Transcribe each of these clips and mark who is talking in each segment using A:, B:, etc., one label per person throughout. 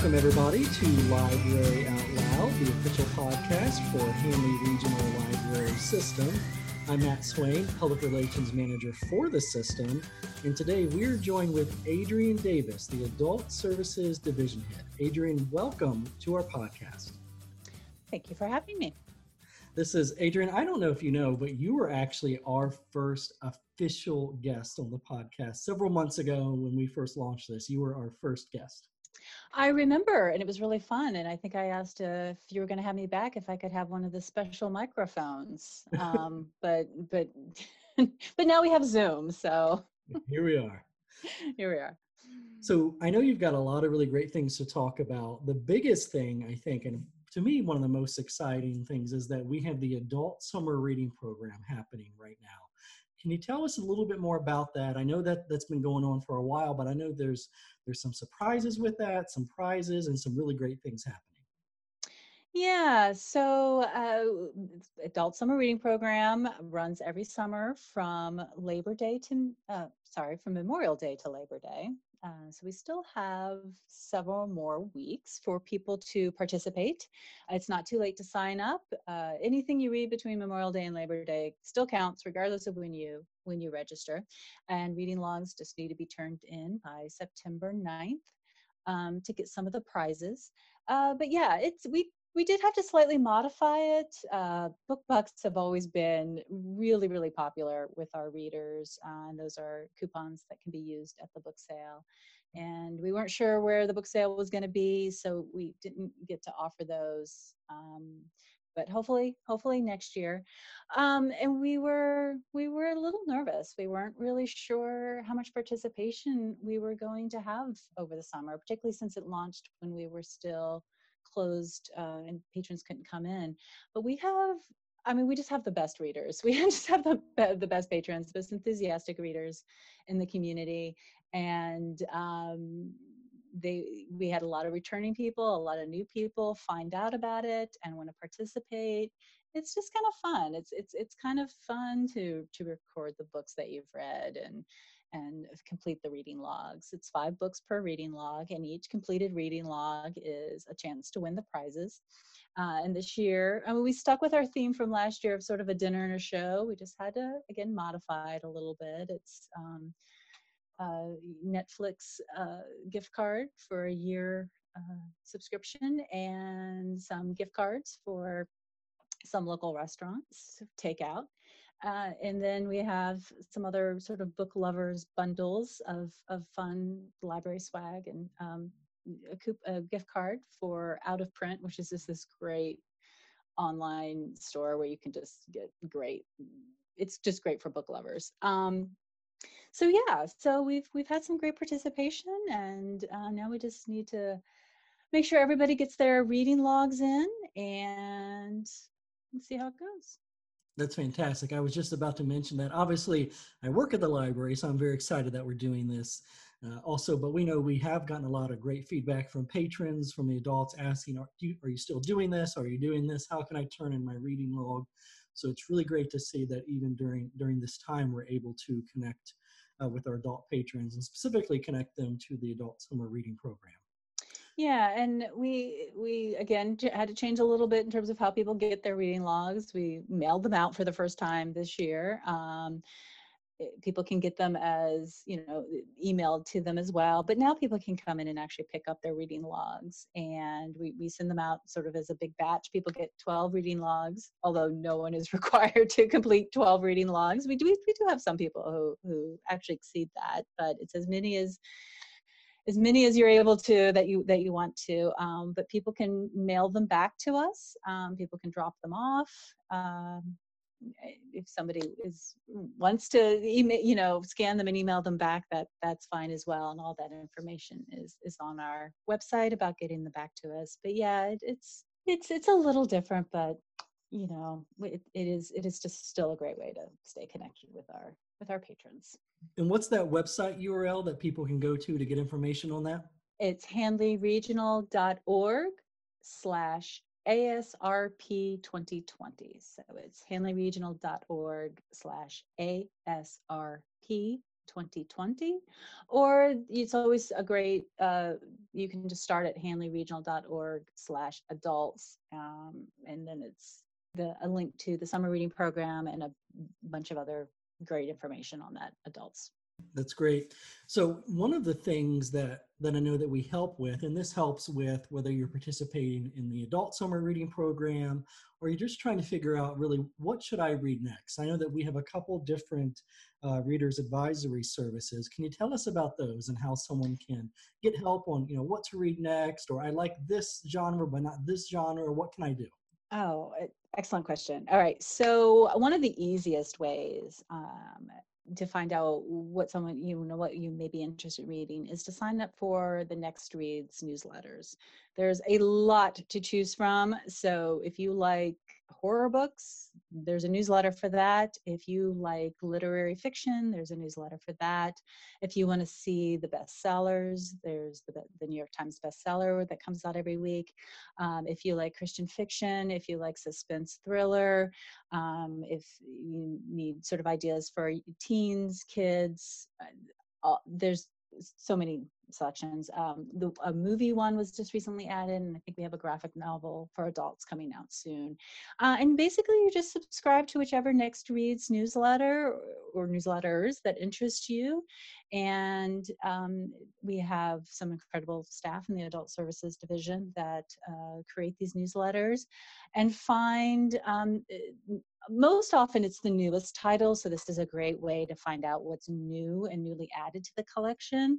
A: Welcome, everybody, to Library Out Loud, the official podcast for Handley Regional Library System. I'm Matt Swain, Public Relations Manager for the system, and today we're joined with Adrienne Davis, the Adult Services Division Head. Adrienne, welcome to our podcast.
B: Thank you for having me.
A: This is Adrienne. I don't know if you know, but you were actually our first official guest on the podcast several months ago when we first launched this. You were our first guest.
B: I remember, and it was really fun. And I think I asked if you were going to have me back if I could have one of the special microphones. Um, but but but now we have Zoom, so
A: here we are.
B: Here we are.
A: So I know you've got a lot of really great things to talk about. The biggest thing I think, and to me, one of the most exciting things is that we have the adult summer reading program happening right now. Can you tell us a little bit more about that? I know that that's been going on for a while, but I know there's there's some surprises with that, some prizes, and some really great things happening.
B: Yeah, so uh, adult summer reading program runs every summer from Labor Day to uh, sorry from Memorial Day to Labor Day. Uh, so we still have several more weeks for people to participate. It's not too late to sign up. Uh, anything you read between Memorial Day and Labor Day still counts, regardless of when you when you register. And reading logs just need to be turned in by September 9th um, to get some of the prizes. Uh, but yeah, it's we we did have to slightly modify it. Uh, book bucks have always been really, really popular with our readers, uh, and those are coupons that can be used at the book sale. And we weren't sure where the book sale was going to be, so we didn't get to offer those. Um, but hopefully, hopefully next year. Um, and we were we were a little nervous. We weren't really sure how much participation we were going to have over the summer, particularly since it launched when we were still closed uh, and patrons couldn't come in. But we have, I mean, we just have the best readers. We just have the the best patrons, the most enthusiastic readers in the community, and um, they we had a lot of returning people, a lot of new people find out about it and want to participate. It's just kind of fun. It's it's it's kind of fun to to record the books that you've read and and complete the reading logs. It's five books per reading log, and each completed reading log is a chance to win the prizes. Uh, and this year, I mean, we stuck with our theme from last year of sort of a dinner and a show. We just had to, again, modify it a little bit. It's um, Netflix uh, gift card for a year uh, subscription and some gift cards for some local restaurants, takeout. Uh, and then we have some other sort of book lovers bundles of, of fun library swag and um, a, coup- a, gift card for Out of Print, which is just this great online store where you can just get great. It's just great for book lovers. Um, so yeah, so we've we've had some great participation, and uh, now we just need to make sure everybody gets their reading logs in and see how it goes.
A: That's fantastic. I was just about to mention that. Obviously, I work at the library, so I'm very excited that we're doing this. Uh, also, but we know we have gotten a lot of great feedback from patrons, from the adults asking, are you, are you still doing this? Are you doing this? How can I turn in my reading log? So it's really great to see that even during during this time, we're able to connect uh, with our adult patrons and specifically connect them to the adult summer reading program.
B: Yeah, and we we again had to change a little bit in terms of how people get their reading logs. We mailed them out for the first time this year. Um, eh, people can get them as you know emailed to them as well but now people can come in and actually pick up their reading logs and we, we send them out sort of as a big batch people get 12 reading logs although no one is required to complete 12 reading logs we do we do have some people who who actually exceed that but it's as many as as many as you're able to that you that you want to um, but people can mail them back to us um, people can drop them off um, if somebody is wants to email you know scan them and email them back that that's fine as well and all that information is is on our website about getting them back to us but yeah it, it's it's it's a little different but you know it, it is it is just still a great way to stay connected with our with our patrons.
A: And what's that website URL that people can go to to get information on that?
B: It's handleyregional.org slash ASRP 2020. So it's handleyregional.org slash ASRP 2020 or it's always a great uh, you can just start at handleyregional.org slash adults um, and then it's the a link to the summer reading program and a bunch of other great information on that adults
A: that's great. So one of the things that that I know that we help with, and this helps with whether you're participating in the adult summer reading program or you're just trying to figure out really what should I read next. I know that we have a couple different uh, readers advisory services. Can you tell us about those and how someone can get help on you know what to read next, or I like this genre but not this genre, what can I do?
B: Oh, excellent question. All right. So, one of the easiest ways um, to find out what someone you know what you may be interested in reading is to sign up for the next reads newsletters there's a lot to choose from so if you like horror books there's a newsletter for that if you like literary fiction there's a newsletter for that if you want to see the bestsellers there's the, the new york times bestseller that comes out every week um, if you like christian fiction if you like suspense thriller um, if you need sort of ideas for teens kids uh, there's so many selections. Um, the a movie one was just recently added, and I think we have a graphic novel for adults coming out soon. Uh, and basically, you just subscribe to whichever Next Reads newsletter or, or newsletters that interest you. And um, we have some incredible staff in the Adult Services Division that uh, create these newsletters and find um, most often it's the newest title so this is a great way to find out what's new and newly added to the collection.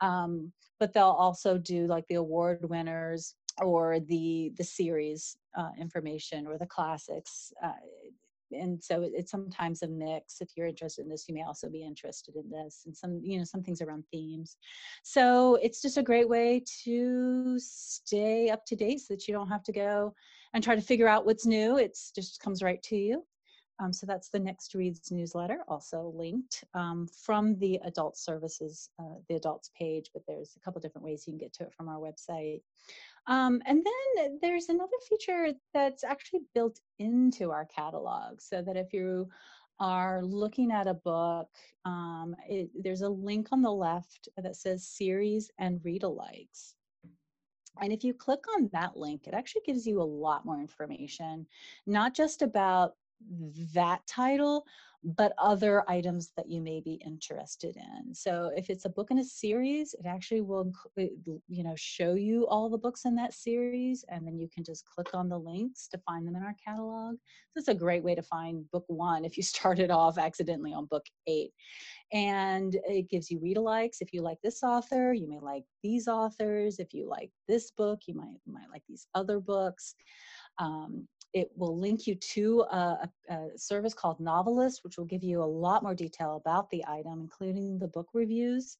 B: Um, but they'll also do like the award winners or the the series uh, information or the classics uh, and so it's sometimes a mix if you're interested in this you may also be interested in this and some you know some things around themes. So it's just a great way to stay up to date so that you don't have to go and try to figure out what's new. It's just comes right to you. Um, so that's the Next Reads newsletter, also linked um, from the adult services, uh, the adults page, but there's a couple different ways you can get to it from our website. Um, and then there's another feature that's actually built into our catalog so that if you are looking at a book, um, it, there's a link on the left that says series and read alikes. And if you click on that link, it actually gives you a lot more information, not just about that title, but other items that you may be interested in. So if it's a book in a series, it actually will you know show you all the books in that series and then you can just click on the links to find them in our catalog. So it's a great way to find book 1 if you started off accidentally on book 8. And it gives you read alikes. If you like this author, you may like these authors. If you like this book, you might might like these other books. Um, it will link you to a, a, service called NoveList, which will give you a lot more detail about the item, including the book reviews.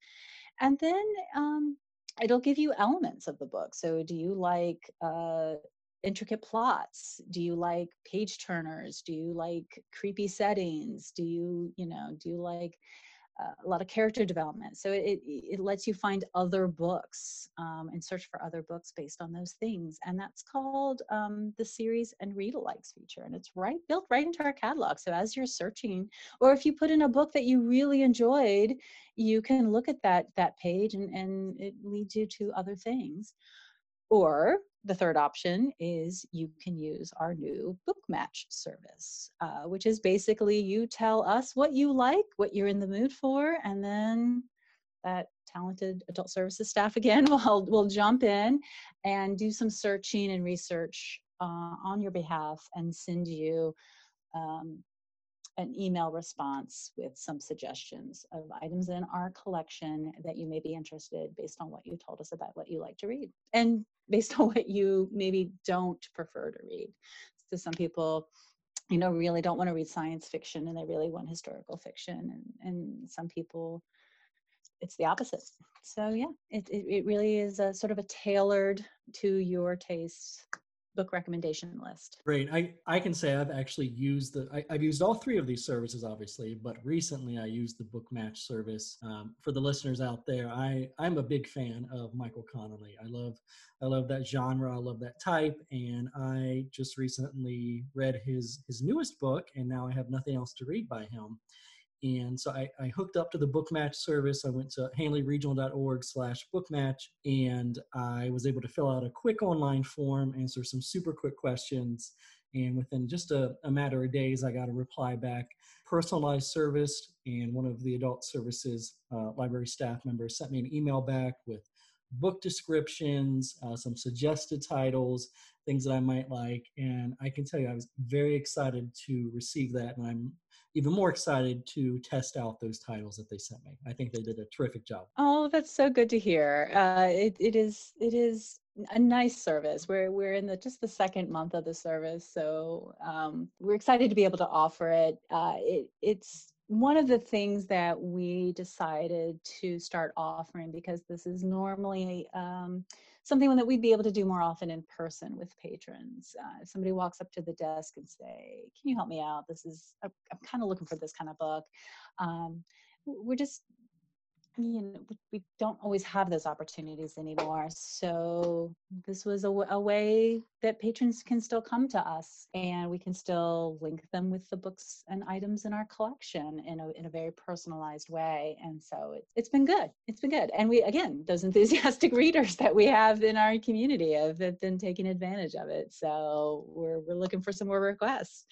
B: And then um, it'll give you elements of the book. So, do you like uh, intricate plots? Do you like page turners? Do you like creepy settings? Do you, you know, do you like a lot of character development. So it, it lets you find other books um, and search for other books based on those things. And that's called um, the series and read alikes feature. And it's right built right into our catalog. So as you're searching, or if you put in a book that you really enjoyed, you can look at that that page and, and it leads you to other things. Or the third option is you can use our new book match service, uh, which is basically you tell us what you like, what you're in the mood for, and then that talented adult services staff again will will jump in and do some searching and research uh, on your behalf and send you um, an email response with some suggestions of items in our collection that you may be interested based on what you told us about what you like to read. And based on what you maybe don't prefer to read. So some people you know really don't want to read science fiction and they really want historical fiction and, and some people it's the opposite so yeah it, it, it really is a sort of a tailored to your taste book recommendation list.
A: Great. I, I can say I've actually used the, I, have used all three of these services, obviously, but recently I used the book match service. Um, for the listeners out there, I, I'm a big fan of Michael Connelly. I love, I love that genre. I love that type. And I just recently read his, his newest book and now I have nothing else to read by him. And so I, I, hooked up to the bookmatch service. I went to handleyregional.org slash bookmatch and I was able to fill out a quick online form, answer some super quick questions. And within just a, a matter of days, I got a reply back, personalized service. And one of the adult services uh, library staff members sent me an email back with book descriptions, uh, some suggested titles, things that I might like. And I can tell you, I was very excited to receive that. And I'm even more excited to test out those titles that they sent me. I think they did a terrific job.
B: Oh, that's so good to hear. Uh, it, it is, it is a nice service. We're we're in the just the second month of the service, so um, we're excited to be able to offer it. Uh, it it's one of the things that we decided to start offering because this is normally um, something that we'd be able to do more often in person with patrons. Uh, if somebody walks up to the desk and say, "Can you help me out? This is I'm, I'm kind of looking for this kind of book." Um, we're just you know we don't always have those opportunities anymore so this was a, a, way that patrons can still come to us and we can still link them with the books and items in our collection in a, in a very personalized way. And so it, it's been good. It's been good. And we again those enthusiastic readers that we have in our community have, have been taking advantage of it. So we're, we're looking for some more requests.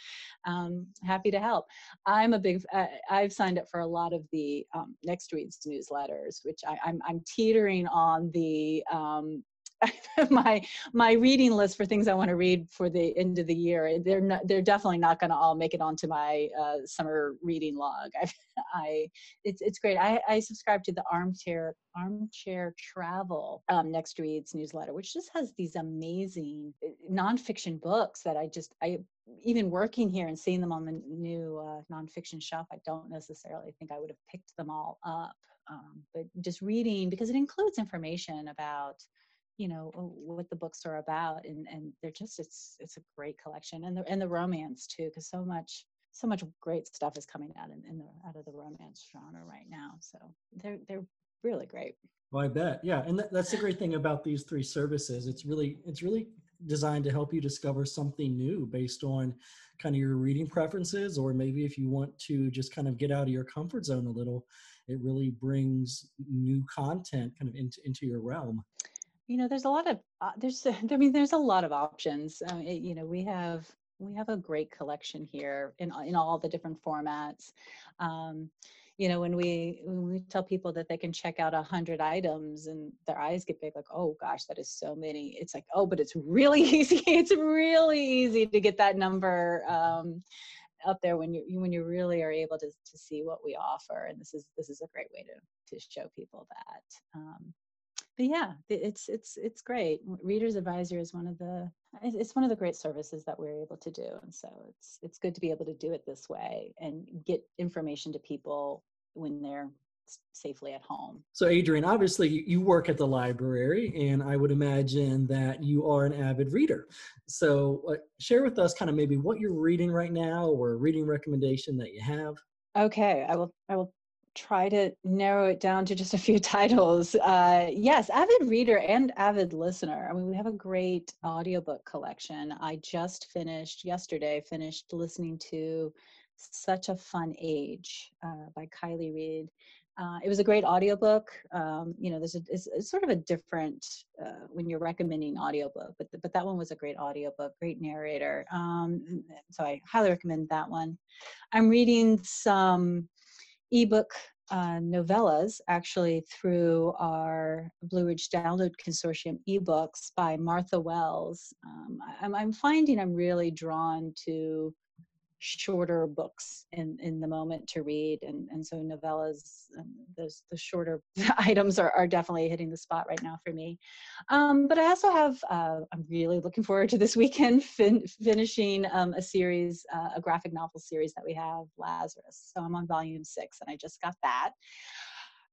B: Um, happy to help. I'm a big uh, i've signed up for a lot of the um, next reads newsletters which I, I'm, I'm teetering on the um, my my reading list for things I want to read for the end of the year. They're not, they're definitely not going to all make it onto my uh, summer reading log. I, I it's it's great. I, I subscribe to the armchair armchair travel um, next reads newsletter, which just has these amazing uh, nonfiction books that I just I even working here and seeing them on the new uh, nonfiction shelf. I don't necessarily think I would have picked them all up. Um, but just reading because it includes information about you know uh, what the books are about and and they're just it's it's a great collection and the and the romance too because so much so much great stuff is coming out in, in the out of the romance genre right now so they're they're really great.
A: Well i bet yeah and that, that's the great thing about these three services it's really it's really designed to help you discover something new based on kind of your reading preferences or maybe if you want to just kind of get out of your comfort zone a little it really brings new content kind of into into your realm
B: you know there's a lot of uh, there's i mean there's a lot of options. Uh, it, you know we have we have a great collection here in in all the different formats. Um, you know when we when we tell people that they can check out a hundred items and their eyes get big like oh gosh that is so many. It's like oh but it's really easy it's really easy to get that number um, up there when you when you really are able to to see what we offer. And this is this is a great way to to show people that um, but yeah, it's it's it's great. Readers Advisor is one of the it's one of the great services that we're able to do, and so it's it's good to be able to do it this way and get information to people when they're safely at home.
A: So, Adrienne, obviously you work at the library, and I would imagine that you are an avid reader. So, uh, share with us kind of maybe what you're reading right now, or a reading recommendation that you have.
B: Okay, I will. I will try to narrow it down to just a few titles. Uh, yes, avid reader and avid listener. I mean, we have a great audiobook collection. I just finished yesterday, finished listening to Such a Fun Age uh, by Kiley Reid. Uh, it was a great audiobook. Um, you know, there's a, it's, it's, sort of a different uh, when you're recommending audiobook, but but that one was a great audiobook, great narrator. Um, so I highly recommend that one. I'm reading some ebook uh, novellas actually through our Blue Ridge Download Consortium ebooks by Martha Wells. Um, I'm, I'm, finding I'm really drawn to shorter books in, in the moment to read. And, and so novellas, um, those the shorter items are, are definitely hitting the spot right now for me. Um, but I also have, uh, I'm really looking forward to this weekend fin- finishing um, a series, uh, a graphic novel series that we have, Lazarus. So I'm on volume six and I just got that.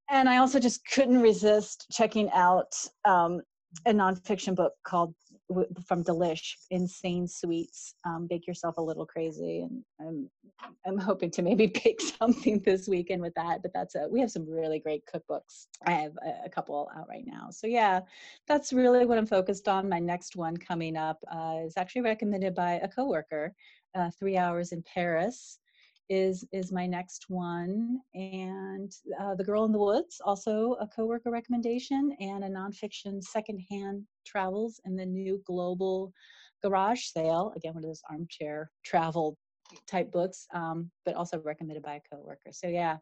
B: And I also just couldn't resist checking out um, a nonfiction book called from Delish, Insane Sweets, um, Bake Yourself a Little Crazy, and I'm I'm hoping to maybe bake something this weekend with that. But that's a we have some really great cookbooks. I have a, a couple out right now, so yeah, that's really what I'm focused on. My next one coming up uh, is actually recommended by a coworker, uh, Three Hours in Paris. Is is my next one, and uh, The Girl in the Woods, also a coworker recommendation, and a nonfiction secondhand travels in the new global garage sale. Again, one of those armchair travel type books, um, but also recommended by a coworker. So yeah,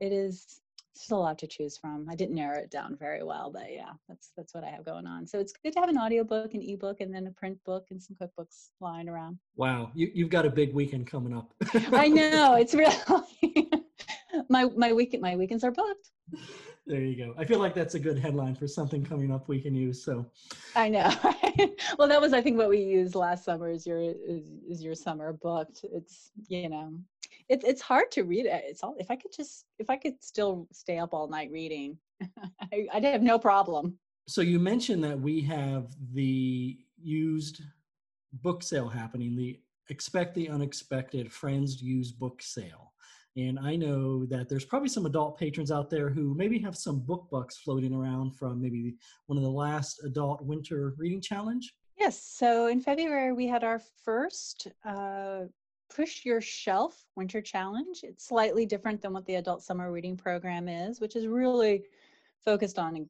B: it is there's a lot to choose from. I didn't narrow it down very well, but yeah, that's that's what I have going on. So it's good to have an audiobook, an ebook, and then a print book and some cookbooks lying around.
A: Wow, you, you've got a big weekend coming up.
B: I know it's really my my weekend my weekends are booked.
A: There you go. I feel like that's a good headline for something coming up we can use. So
B: I know. well, that was I think what we used last summer is your is, is your summer booked. It's you know it's it's hard to read it. It's all if I could just if I could still stay up all night reading, I, I'd have no problem.
A: So you mentioned that we have the used book sale happening, the expect the unexpected friends use book sale. And I know that there's probably some adult patrons out there who maybe have some book bucks floating around from maybe one of the last adult winter reading challenge.
B: Yes. So in February, we had our first uh, Push Your Shelf Winter Challenge. It's slightly different than what the Adult Summer Reading Program is, which is really focused on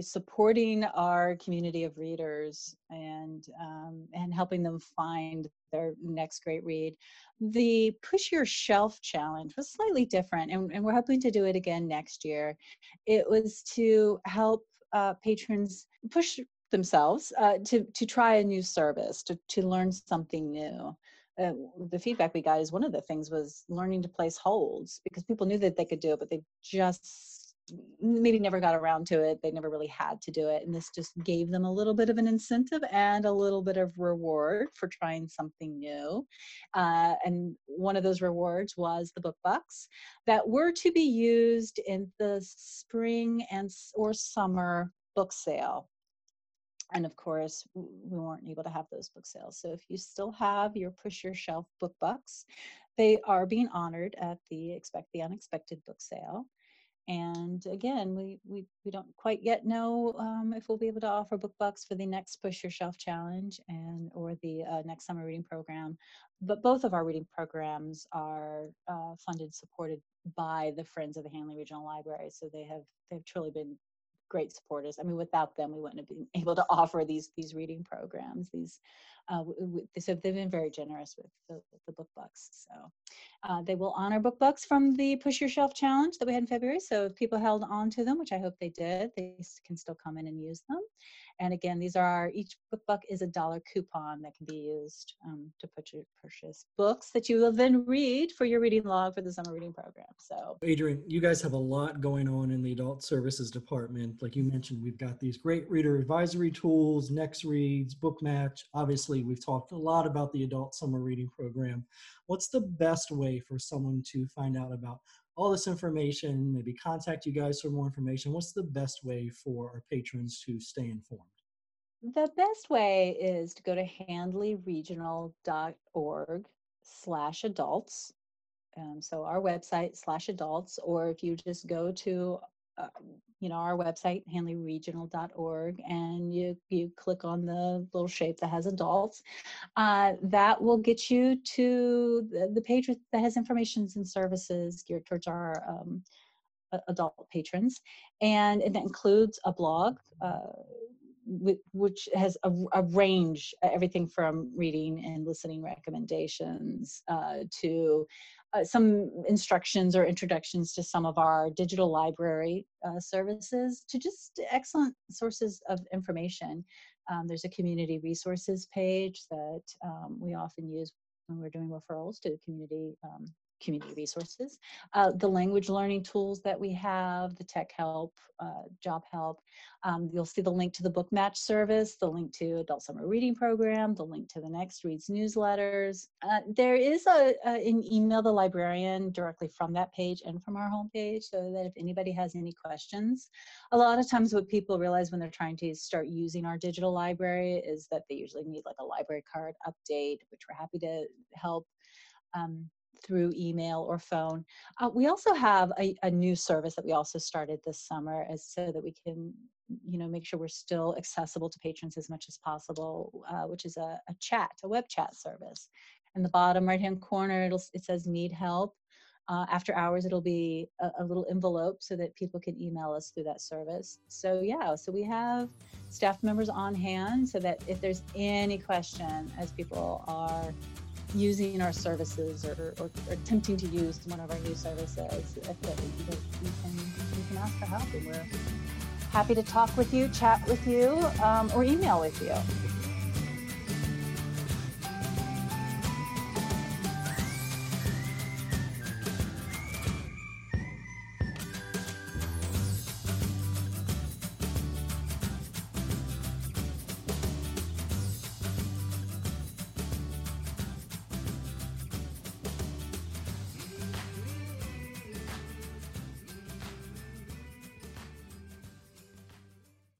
B: supporting our community of readers and um, and helping them find their next great read. The Push Your Shelf Challenge was slightly different, and, and we're hoping to do it again next year. It was to help uh, patrons push themselves uh, to to try a new service, to to learn something new uh, the feedback we got is one of the things was learning to place holds because people knew that they could do it, but they just maybe never got around to it. They never really had to do it. And this just gave them a little bit of an incentive and a little bit of reward for trying something new. Uh, and one of those rewards was the book bucks that were to be used in the spring and or summer book sale and of course we weren't able to have those book sales. So if you still have your push your shelf book bucks they are being honored at the expect the unexpected book sale. And again we we, we don't quite yet know um, if we'll be able to offer book bucks for the next push your shelf challenge and or the uh, next summer reading program. But both of our reading programs are uh, funded supported by the friends of the handley regional library. So they have they've truly been great supporters. I mean, without them, we wouldn't have been able to offer these these reading programs. These uh, so they've been very generous with the, the book bucks. So uh, they will honor book bucks from the Push Your Shelf challenge that we had in February. So if people held on to them, which I hope they did, they can still come in and use them. And again, these are each book buck is a dollar coupon that can be used um, to purchase books that you will then read for your reading log for the summer reading program. So,
A: Adrienne, you guys have a lot going on in the adult services department. Like you mentioned, we've got these great reader advisory tools, Next Reads, Book Match. Obviously, we've talked a lot about the adult summer reading program. What's the best way for someone to find out about all this information, maybe contact you guys for more information, what's the best way for our patrons to stay informed?
B: The best way is to go to handleyregional.org slash adults. Um, so our website slash adults, or if you just go to uh, you know our website handleyregional.org and you you click on the little shape that has adults. Uh, that will get you to the, the, page that has information and services geared towards our um, adult patrons. And it includes a blog uh, which has a, a, range everything from reading and listening recommendations uh, to uh, some instructions or introductions to some of our digital library uh, services to just excellent sources of information. Um, there's a community resources page that um, we often use when we're doing referrals to community um, community resources, uh, the language learning tools that we have, the tech help, uh, job help. Um, you'll see the link to the book match service, the link to adult summer reading program, the link to the Next Reads newsletters. Uh, there is a, a, an email the librarian directly from that page and from our homepage so that if anybody has any questions, a lot of times what people realize when they're trying to start using our digital library is that they usually need like a library card update, which we're happy to help. Um, through email or phone. Uh, we also have a, a, new service that we also started this summer as so that we can you know make sure we're still accessible to patrons as much as possible uh, which is a, a, chat a web chat service in the bottom right hand corner it'll, it says need help Uh, after hours, it'll be a, a, little envelope so that people can email us through that service. So, yeah, so we have staff members on hand so that if there's any question as people are using our services or, or, or attempting to use one of our new services, that, that you, can, you can ask for help. And we're happy to talk with you, chat with you, um, or email with you.